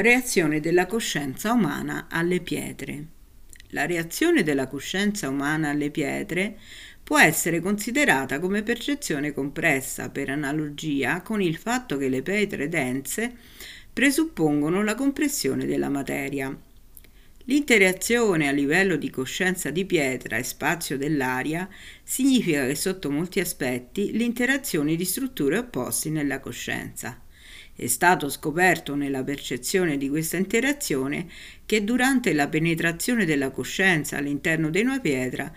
Reazione della coscienza umana alle pietre. La reazione della coscienza umana alle pietre può essere considerata come percezione compressa per analogia con il fatto che le pietre dense presuppongono la compressione della materia. L'interazione a livello di coscienza di pietra e spazio dell'aria significa che sotto molti aspetti l'interazione di strutture opposte nella coscienza. È stato scoperto nella percezione di questa interazione che durante la penetrazione della coscienza all'interno di una pietra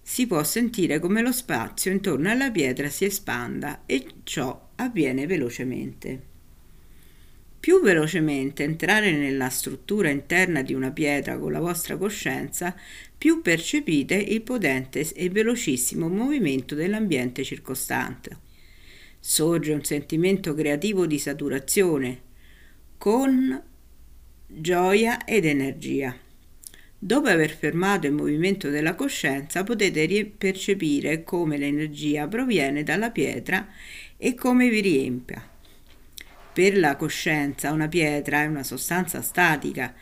si può sentire come lo spazio intorno alla pietra si espanda e ciò avviene velocemente. Più velocemente entrare nella struttura interna di una pietra con la vostra coscienza, più percepite il potente e velocissimo movimento dell'ambiente circostante sorge un sentimento creativo di saturazione con gioia ed energia. Dopo aver fermato il movimento della coscienza potete percepire come l'energia proviene dalla pietra e come vi riempia. Per la coscienza una pietra è una sostanza statica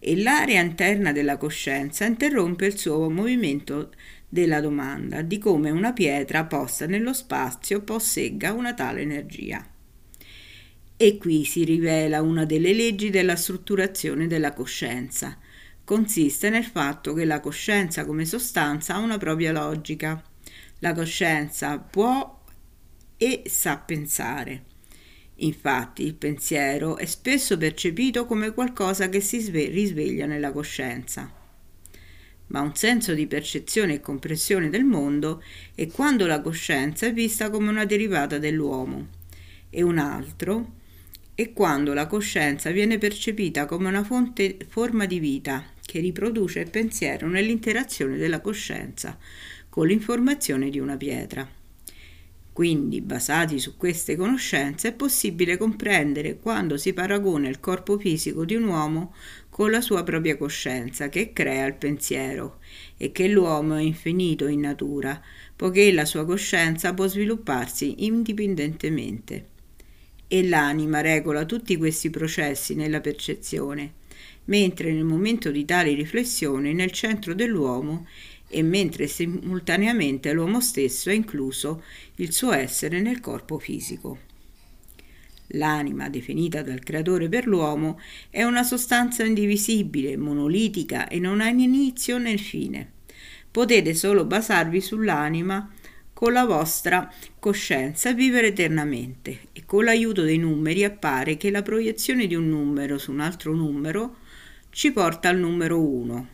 e l'area interna della coscienza interrompe il suo movimento della domanda di come una pietra posta nello spazio possegga una tale energia. E qui si rivela una delle leggi della strutturazione della coscienza. Consiste nel fatto che la coscienza come sostanza ha una propria logica. La coscienza può e sa pensare. Infatti il pensiero è spesso percepito come qualcosa che si risveglia nella coscienza ma un senso di percezione e compressione del mondo è quando la coscienza è vista come una derivata dell'uomo e un altro è quando la coscienza viene percepita come una fonte, forma di vita che riproduce il pensiero nell'interazione della coscienza con l'informazione di una pietra. Quindi, basati su queste conoscenze, è possibile comprendere quando si paragona il corpo fisico di un uomo con la sua propria coscienza che crea il pensiero e che l'uomo è infinito in natura, poiché la sua coscienza può svilupparsi indipendentemente. E l'anima regola tutti questi processi nella percezione, mentre nel momento di tale riflessione nel centro dell'uomo e mentre simultaneamente l'uomo stesso è incluso il suo essere nel corpo fisico. L'anima, definita dal creatore per l'uomo, è una sostanza indivisibile, monolitica e non ha inizio né fine. Potete solo basarvi sull'anima con la vostra coscienza e vivere eternamente e con l'aiuto dei numeri appare che la proiezione di un numero su un altro numero ci porta al numero 1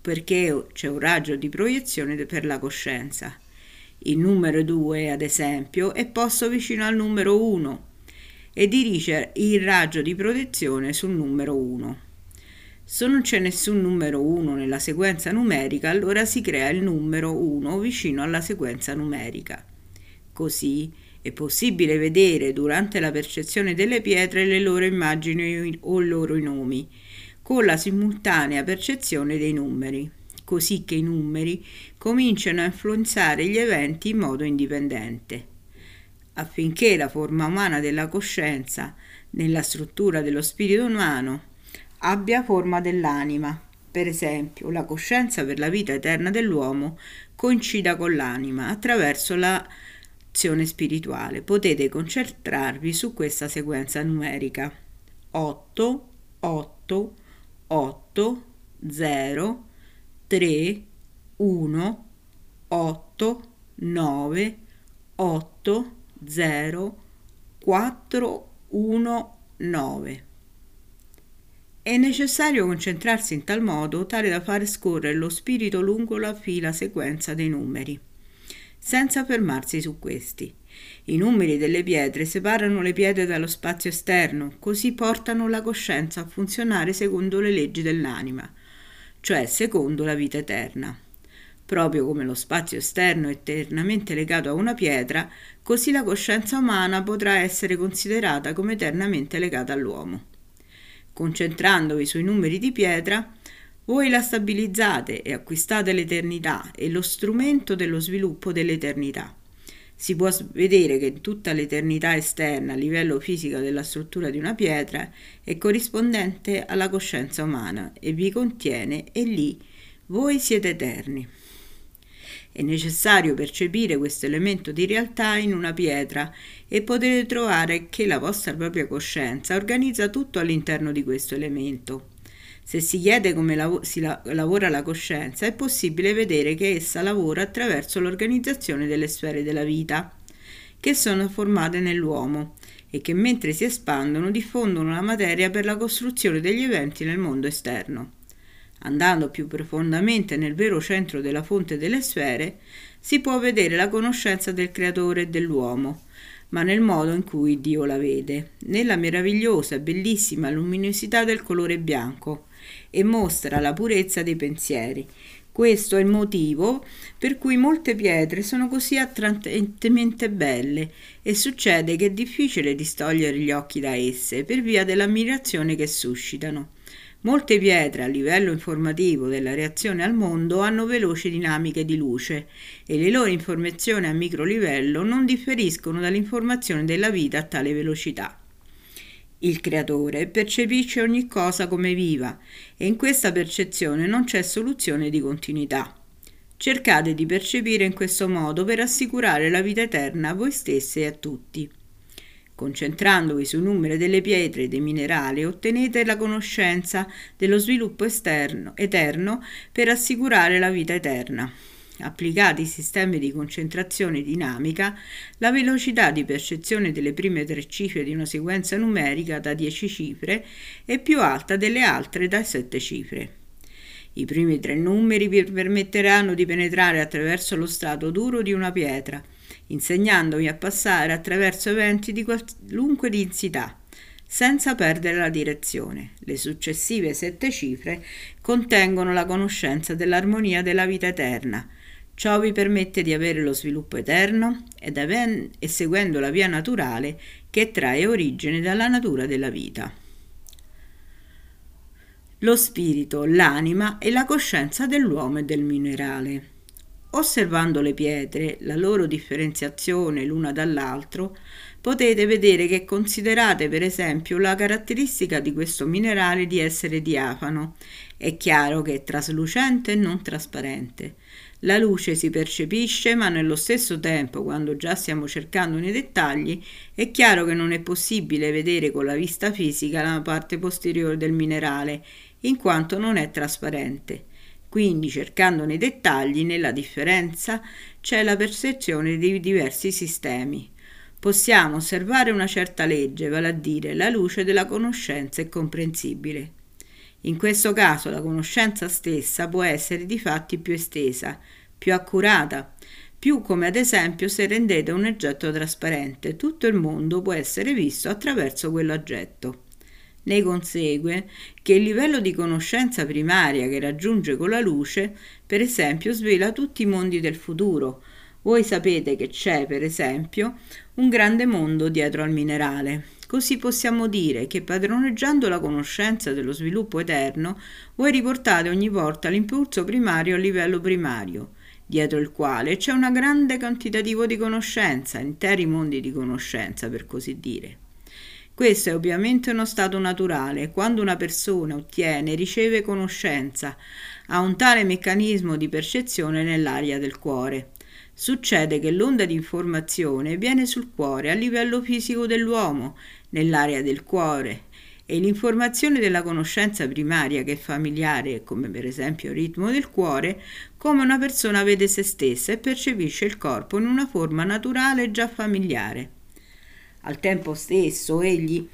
perché c'è un raggio di proiezione per la coscienza. Il numero 2, ad esempio, è posto vicino al numero 1 e dirige il raggio di protezione sul numero 1. Se non c'è nessun numero 1 nella sequenza numerica, allora si crea il numero 1 vicino alla sequenza numerica. Così è possibile vedere durante la percezione delle pietre le loro immagini o i loro nomi con la simultanea percezione dei numeri, così che i numeri cominciano a influenzare gli eventi in modo indipendente. Affinché la forma umana della coscienza, nella struttura dello spirito umano, abbia forma dell'anima, per esempio la coscienza per la vita eterna dell'uomo coincida con l'anima attraverso l'azione spirituale. Potete concentrarvi su questa sequenza numerica. 8, 8, 8 0 3 1 8 9 8 0 4 1 9 è necessario concentrarsi in tal modo tale da fare scorrere lo spirito lungo la fila sequenza dei numeri, senza fermarsi su questi. I numeri delle pietre separano le pietre dallo spazio esterno, così portano la coscienza a funzionare secondo le leggi dell'anima, cioè secondo la vita eterna. Proprio come lo spazio esterno è eternamente legato a una pietra, così la coscienza umana potrà essere considerata come eternamente legata all'uomo. Concentrandovi sui numeri di pietra, voi la stabilizzate e acquistate l'eternità e lo strumento dello sviluppo dell'eternità. Si può vedere che tutta l'eternità esterna a livello fisico della struttura di una pietra è corrispondente alla coscienza umana e vi contiene e lì voi siete eterni. È necessario percepire questo elemento di realtà in una pietra e potete trovare che la vostra propria coscienza organizza tutto all'interno di questo elemento. Se si chiede come lav- si la- lavora la coscienza, è possibile vedere che essa lavora attraverso l'organizzazione delle sfere della vita, che sono formate nell'uomo e che mentre si espandono diffondono la materia per la costruzione degli eventi nel mondo esterno. Andando più profondamente nel vero centro della fonte delle sfere, si può vedere la conoscenza del creatore e dell'uomo, ma nel modo in cui Dio la vede, nella meravigliosa e bellissima luminosità del colore bianco, e mostra la purezza dei pensieri. Questo è il motivo per cui molte pietre sono così attrattentemente belle e succede che è difficile distogliere gli occhi da esse per via dell'ammirazione che suscitano. Molte pietre a livello informativo della reazione al mondo hanno veloci dinamiche di luce e le loro informazioni a micro livello non differiscono dall'informazione della vita a tale velocità. Il creatore percepisce ogni cosa come viva e in questa percezione non c'è soluzione di continuità. Cercate di percepire in questo modo per assicurare la vita eterna a voi stesse e a tutti. Concentrandovi sui numeri delle pietre e dei minerali ottenete la conoscenza dello sviluppo esterno, eterno per assicurare la vita eterna applicati i sistemi di concentrazione dinamica, la velocità di percezione delle prime tre cifre di una sequenza numerica da 10 cifre è più alta delle altre da 7 cifre. I primi tre numeri vi permetteranno di penetrare attraverso lo strato duro di una pietra, insegnandovi a passare attraverso eventi di qualunque densità, senza perdere la direzione. Le successive sette cifre contengono la conoscenza dell'armonia della vita eterna, Ciò vi permette di avere lo sviluppo eterno ed aven- e seguendo la via naturale che trae origine dalla natura della vita. Lo spirito, l'anima e la coscienza dell'uomo e del minerale. Osservando le pietre, la loro differenziazione l'una dall'altro, potete vedere che considerate per esempio la caratteristica di questo minerale di essere diafano. È chiaro che è traslucente e non trasparente. La luce si percepisce, ma nello stesso tempo, quando già stiamo cercando nei dettagli, è chiaro che non è possibile vedere con la vista fisica la parte posteriore del minerale, in quanto non è trasparente. Quindi, cercando nei dettagli, nella differenza, c'è la percezione di diversi sistemi. Possiamo osservare una certa legge, vale a dire la luce della conoscenza è comprensibile. In questo caso la conoscenza stessa può essere di fatti più estesa, più accurata, più come ad esempio se rendete un oggetto trasparente, tutto il mondo può essere visto attraverso quell'oggetto. Ne consegue che il livello di conoscenza primaria che raggiunge con la luce, per esempio, svela tutti i mondi del futuro. Voi sapete che c'è, per esempio, un grande mondo dietro al minerale, Così possiamo dire che padroneggiando la conoscenza dello sviluppo eterno, voi riportate ogni volta l'impulso primario a livello primario, dietro il quale c'è un grande quantitativo di conoscenza, interi mondi di conoscenza, per così dire. Questo è ovviamente uno stato naturale. Quando una persona ottiene, riceve conoscenza, ha un tale meccanismo di percezione nell'aria del cuore. Succede che l'onda di informazione viene sul cuore a livello fisico dell'uomo, nell'area del cuore, e l'informazione della conoscenza primaria che è familiare, come per esempio il ritmo del cuore, come una persona vede se stessa e percepisce il corpo in una forma naturale già familiare. Al tempo stesso egli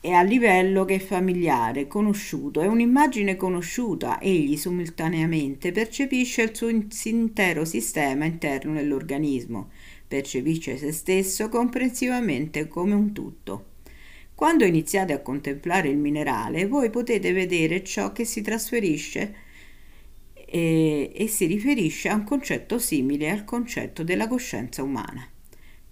e a livello che è familiare, conosciuto, è un'immagine conosciuta, egli simultaneamente percepisce il suo intero sistema interno dell'organismo, percepisce se stesso comprensivamente come un tutto. Quando iniziate a contemplare il minerale, voi potete vedere ciò che si trasferisce e, e si riferisce a un concetto simile al concetto della coscienza umana.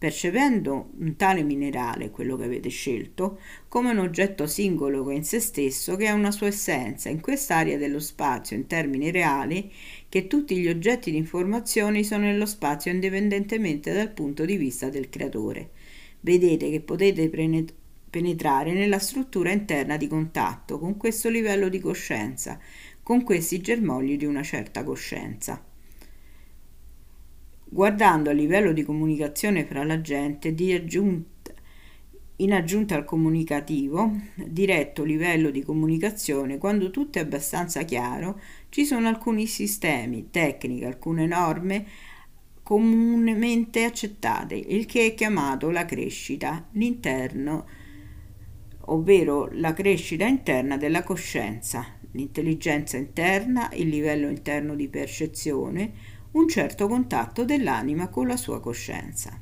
Percependo un tale minerale, quello che avete scelto, come un oggetto singolo in se stesso che ha una sua essenza in quest'area dello spazio in termini reali, che tutti gli oggetti di informazione sono nello spazio indipendentemente dal punto di vista del creatore. Vedete che potete penetrare nella struttura interna di contatto con questo livello di coscienza, con questi germogli di una certa coscienza guardando a livello di comunicazione fra la gente di aggiunta, in aggiunta al comunicativo, diretto livello di comunicazione, quando tutto è abbastanza chiaro, ci sono alcuni sistemi, tecniche, alcune norme comunemente accettate, il che è chiamato la crescita, l'interno, ovvero la crescita interna della coscienza, l'intelligenza interna, il livello interno di percezione, un certo contatto dell'anima con la sua coscienza.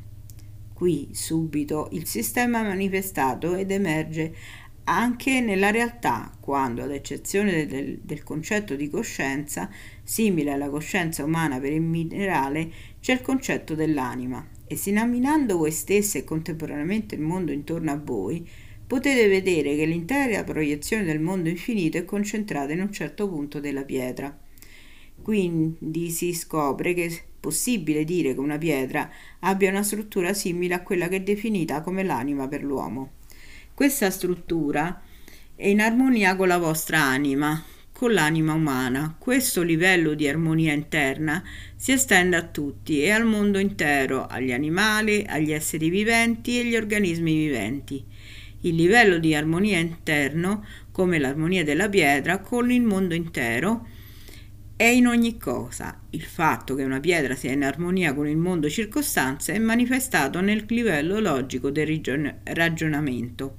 Qui subito il sistema è manifestato ed emerge anche nella realtà, quando, ad eccezione del, del, concetto di coscienza, simile alla coscienza umana per il minerale, c'è il concetto dell'anima. Esaminando voi stessi e contemporaneamente il mondo intorno a voi, potete vedere che l'intera proiezione del mondo infinito è concentrata in un certo punto della pietra. Quindi si scopre che è possibile dire che una pietra abbia una struttura simile a quella che è definita come l'anima per l'uomo. Questa struttura è in armonia con la vostra anima, con l'anima umana. Questo livello di armonia interna si estende a tutti e al mondo intero, agli animali, agli esseri viventi e agli organismi viventi. Il livello di armonia interno, come l'armonia della pietra, con il mondo intero, è in ogni cosa. Il fatto che una pietra sia in armonia con il mondo circostante è manifestato nel livello logico del ragion- ragionamento,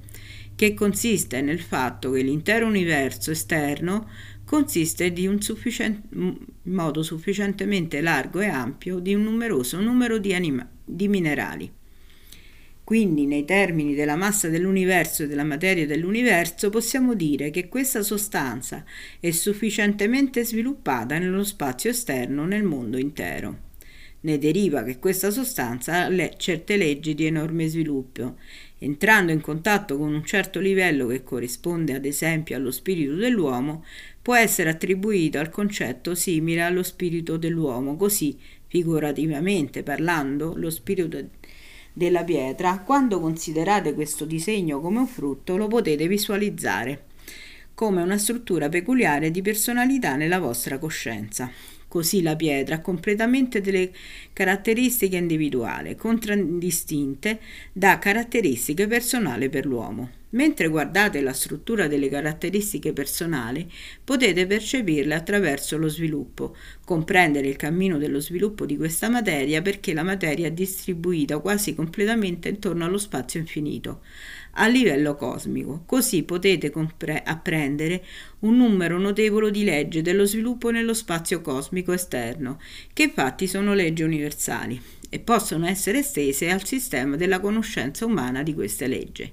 che consiste nel fatto che l'intero universo esterno consiste di un sufficien- modo sufficientemente largo e ampio di un numeroso numero di, anima- di minerali. Quindi, nei termini della massa dell'universo e della materia dell'universo, possiamo dire che questa sostanza è sufficientemente sviluppata nello spazio esterno nel mondo intero. Ne deriva che questa sostanza ha certe leggi di enorme sviluppo. Entrando in contatto con un certo livello che corrisponde ad esempio allo spirito dell'uomo, può essere attribuito al concetto simile allo spirito dell'uomo, così figurativamente parlando, lo spirito dell'uomo della pietra, quando considerate questo disegno come un frutto lo potete visualizzare come una struttura peculiare di personalità nella vostra coscienza. Così la pietra ha completamente delle caratteristiche individuali, contraddistinte da caratteristiche personali per l'uomo. Mentre guardate la struttura delle caratteristiche personali, potete percepirle attraverso lo sviluppo, comprendere il cammino dello sviluppo di questa materia perché la materia è distribuita quasi completamente intorno allo spazio infinito, a livello cosmico. Così potete compre- apprendere un numero notevole di leggi dello sviluppo nello spazio cosmico esterno, che infatti sono leggi universali e possono essere estese al sistema della conoscenza umana di queste leggi.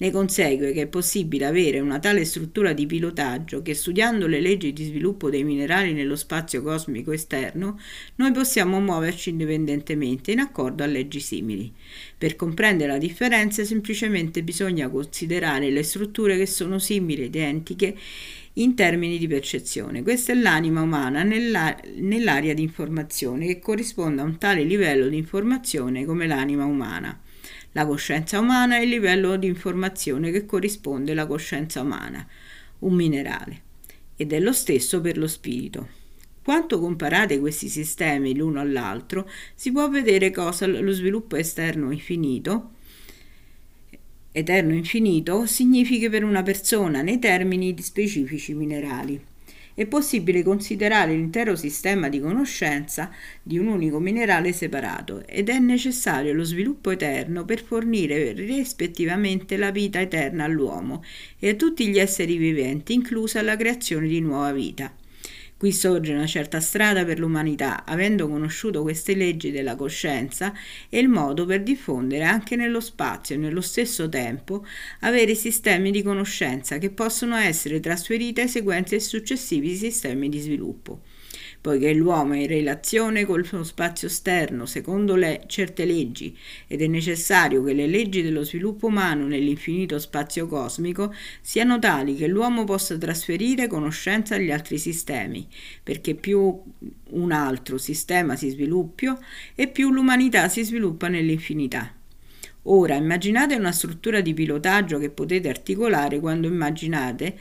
Ne consegue che è possibile avere una tale struttura di pilotaggio che studiando le leggi di sviluppo dei minerali nello spazio cosmico esterno, noi possiamo muoverci indipendentemente in accordo a leggi simili. Per comprendere la differenza semplicemente bisogna considerare le strutture che sono simili, identiche in termini di percezione. Questa è l'anima umana nella, nell'area di informazione che corrisponde a un tale livello di informazione come l'anima umana. La coscienza umana è il livello di informazione che corrisponde alla coscienza umana, un minerale, ed è lo stesso per lo spirito. Quanto comparate questi sistemi l'uno all'altro, si può vedere cosa lo sviluppo esterno infinito eterno infinito significa per una persona nei termini di specifici minerali è possibile considerare l'intero sistema di conoscenza di un unico minerale separato ed è necessario lo sviluppo eterno per fornire rispettivamente la vita eterna all'uomo e a tutti gli esseri viventi, inclusa la creazione di nuova vita. Qui sorge una certa strada per l'umanità, avendo conosciuto queste leggi della coscienza e il modo per diffondere anche nello spazio e nello stesso tempo avere sistemi di conoscenza che possono essere trasferiti ai seguenti e successivi sistemi di sviluppo. Poiché l'uomo è in relazione col suo spazio esterno secondo le certe leggi ed è necessario che le leggi dello sviluppo umano nell'infinito spazio cosmico siano tali che l'uomo possa trasferire conoscenza agli altri sistemi, perché più un altro sistema si sviluppi e più l'umanità si sviluppa nell'infinità. Ora immaginate una struttura di pilotaggio che potete articolare quando immaginate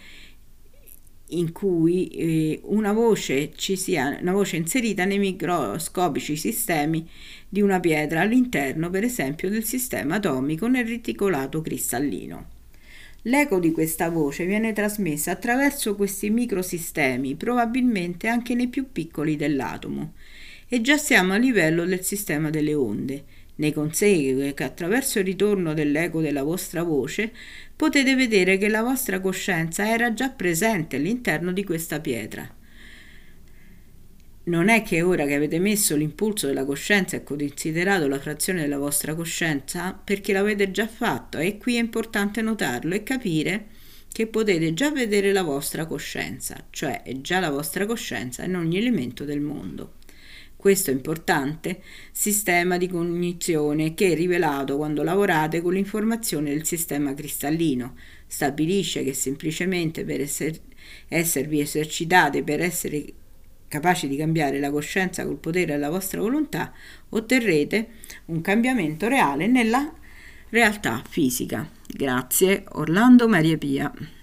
in cui eh, una voce ci sia una voce inserita nei microscopici sistemi di una pietra all'interno, per esempio, del sistema atomico nel reticolato cristallino. L'eco di questa voce viene trasmessa attraverso questi microsistemi, probabilmente anche nei più piccoli dell'atomo, e già siamo a livello del sistema delle onde. Ne consegue che attraverso il ritorno dell'eco della vostra voce potete vedere che la vostra coscienza era già presente all'interno di questa pietra. Non è che ora che avete messo l'impulso della coscienza e considerato la frazione della vostra coscienza, perché l'avete già fatto e qui è importante notarlo e capire che potete già vedere la vostra coscienza, cioè è già la vostra coscienza in ogni elemento del mondo. Questo importante sistema di cognizione che è rivelato quando lavorate con l'informazione del sistema cristallino. Stabilisce che semplicemente per esser, esservi esercitate, per essere capaci di cambiare la coscienza col potere della vostra volontà, otterrete un cambiamento reale nella realtà fisica. Grazie, Orlando Maria Pia.